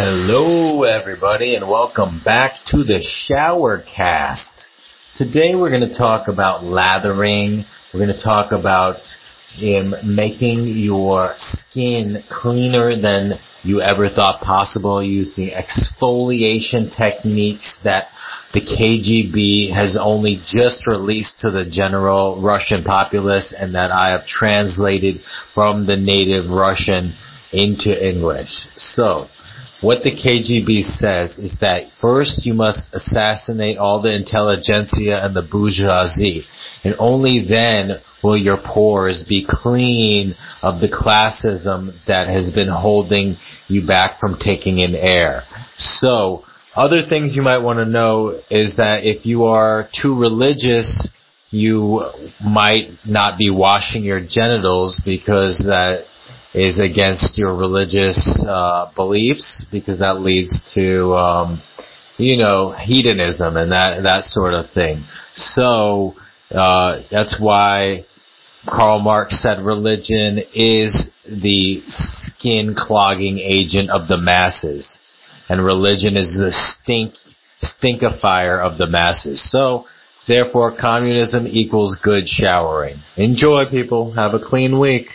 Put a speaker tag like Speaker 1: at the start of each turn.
Speaker 1: Hello everybody and welcome back to the Shower Cast. Today we're going to talk about lathering. We're going to talk about um, making your skin cleaner than you ever thought possible using exfoliation techniques that the KGB has only just released to the general Russian populace and that I have translated from the native Russian into English. So, what the KGB says is that first you must assassinate all the intelligentsia and the bourgeoisie, and only then will your pores be clean of the classism that has been holding you back from taking in air. So, other things you might want to know is that if you are too religious, you might not be washing your genitals because that is against your religious uh, beliefs because that leads to um, you know hedonism and that that sort of thing. So uh, that's why Karl Marx said religion is the skin clogging agent of the masses, and religion is the stink stinkifier of the masses. So. Therefore, communism equals good showering. Enjoy, people. Have a clean week.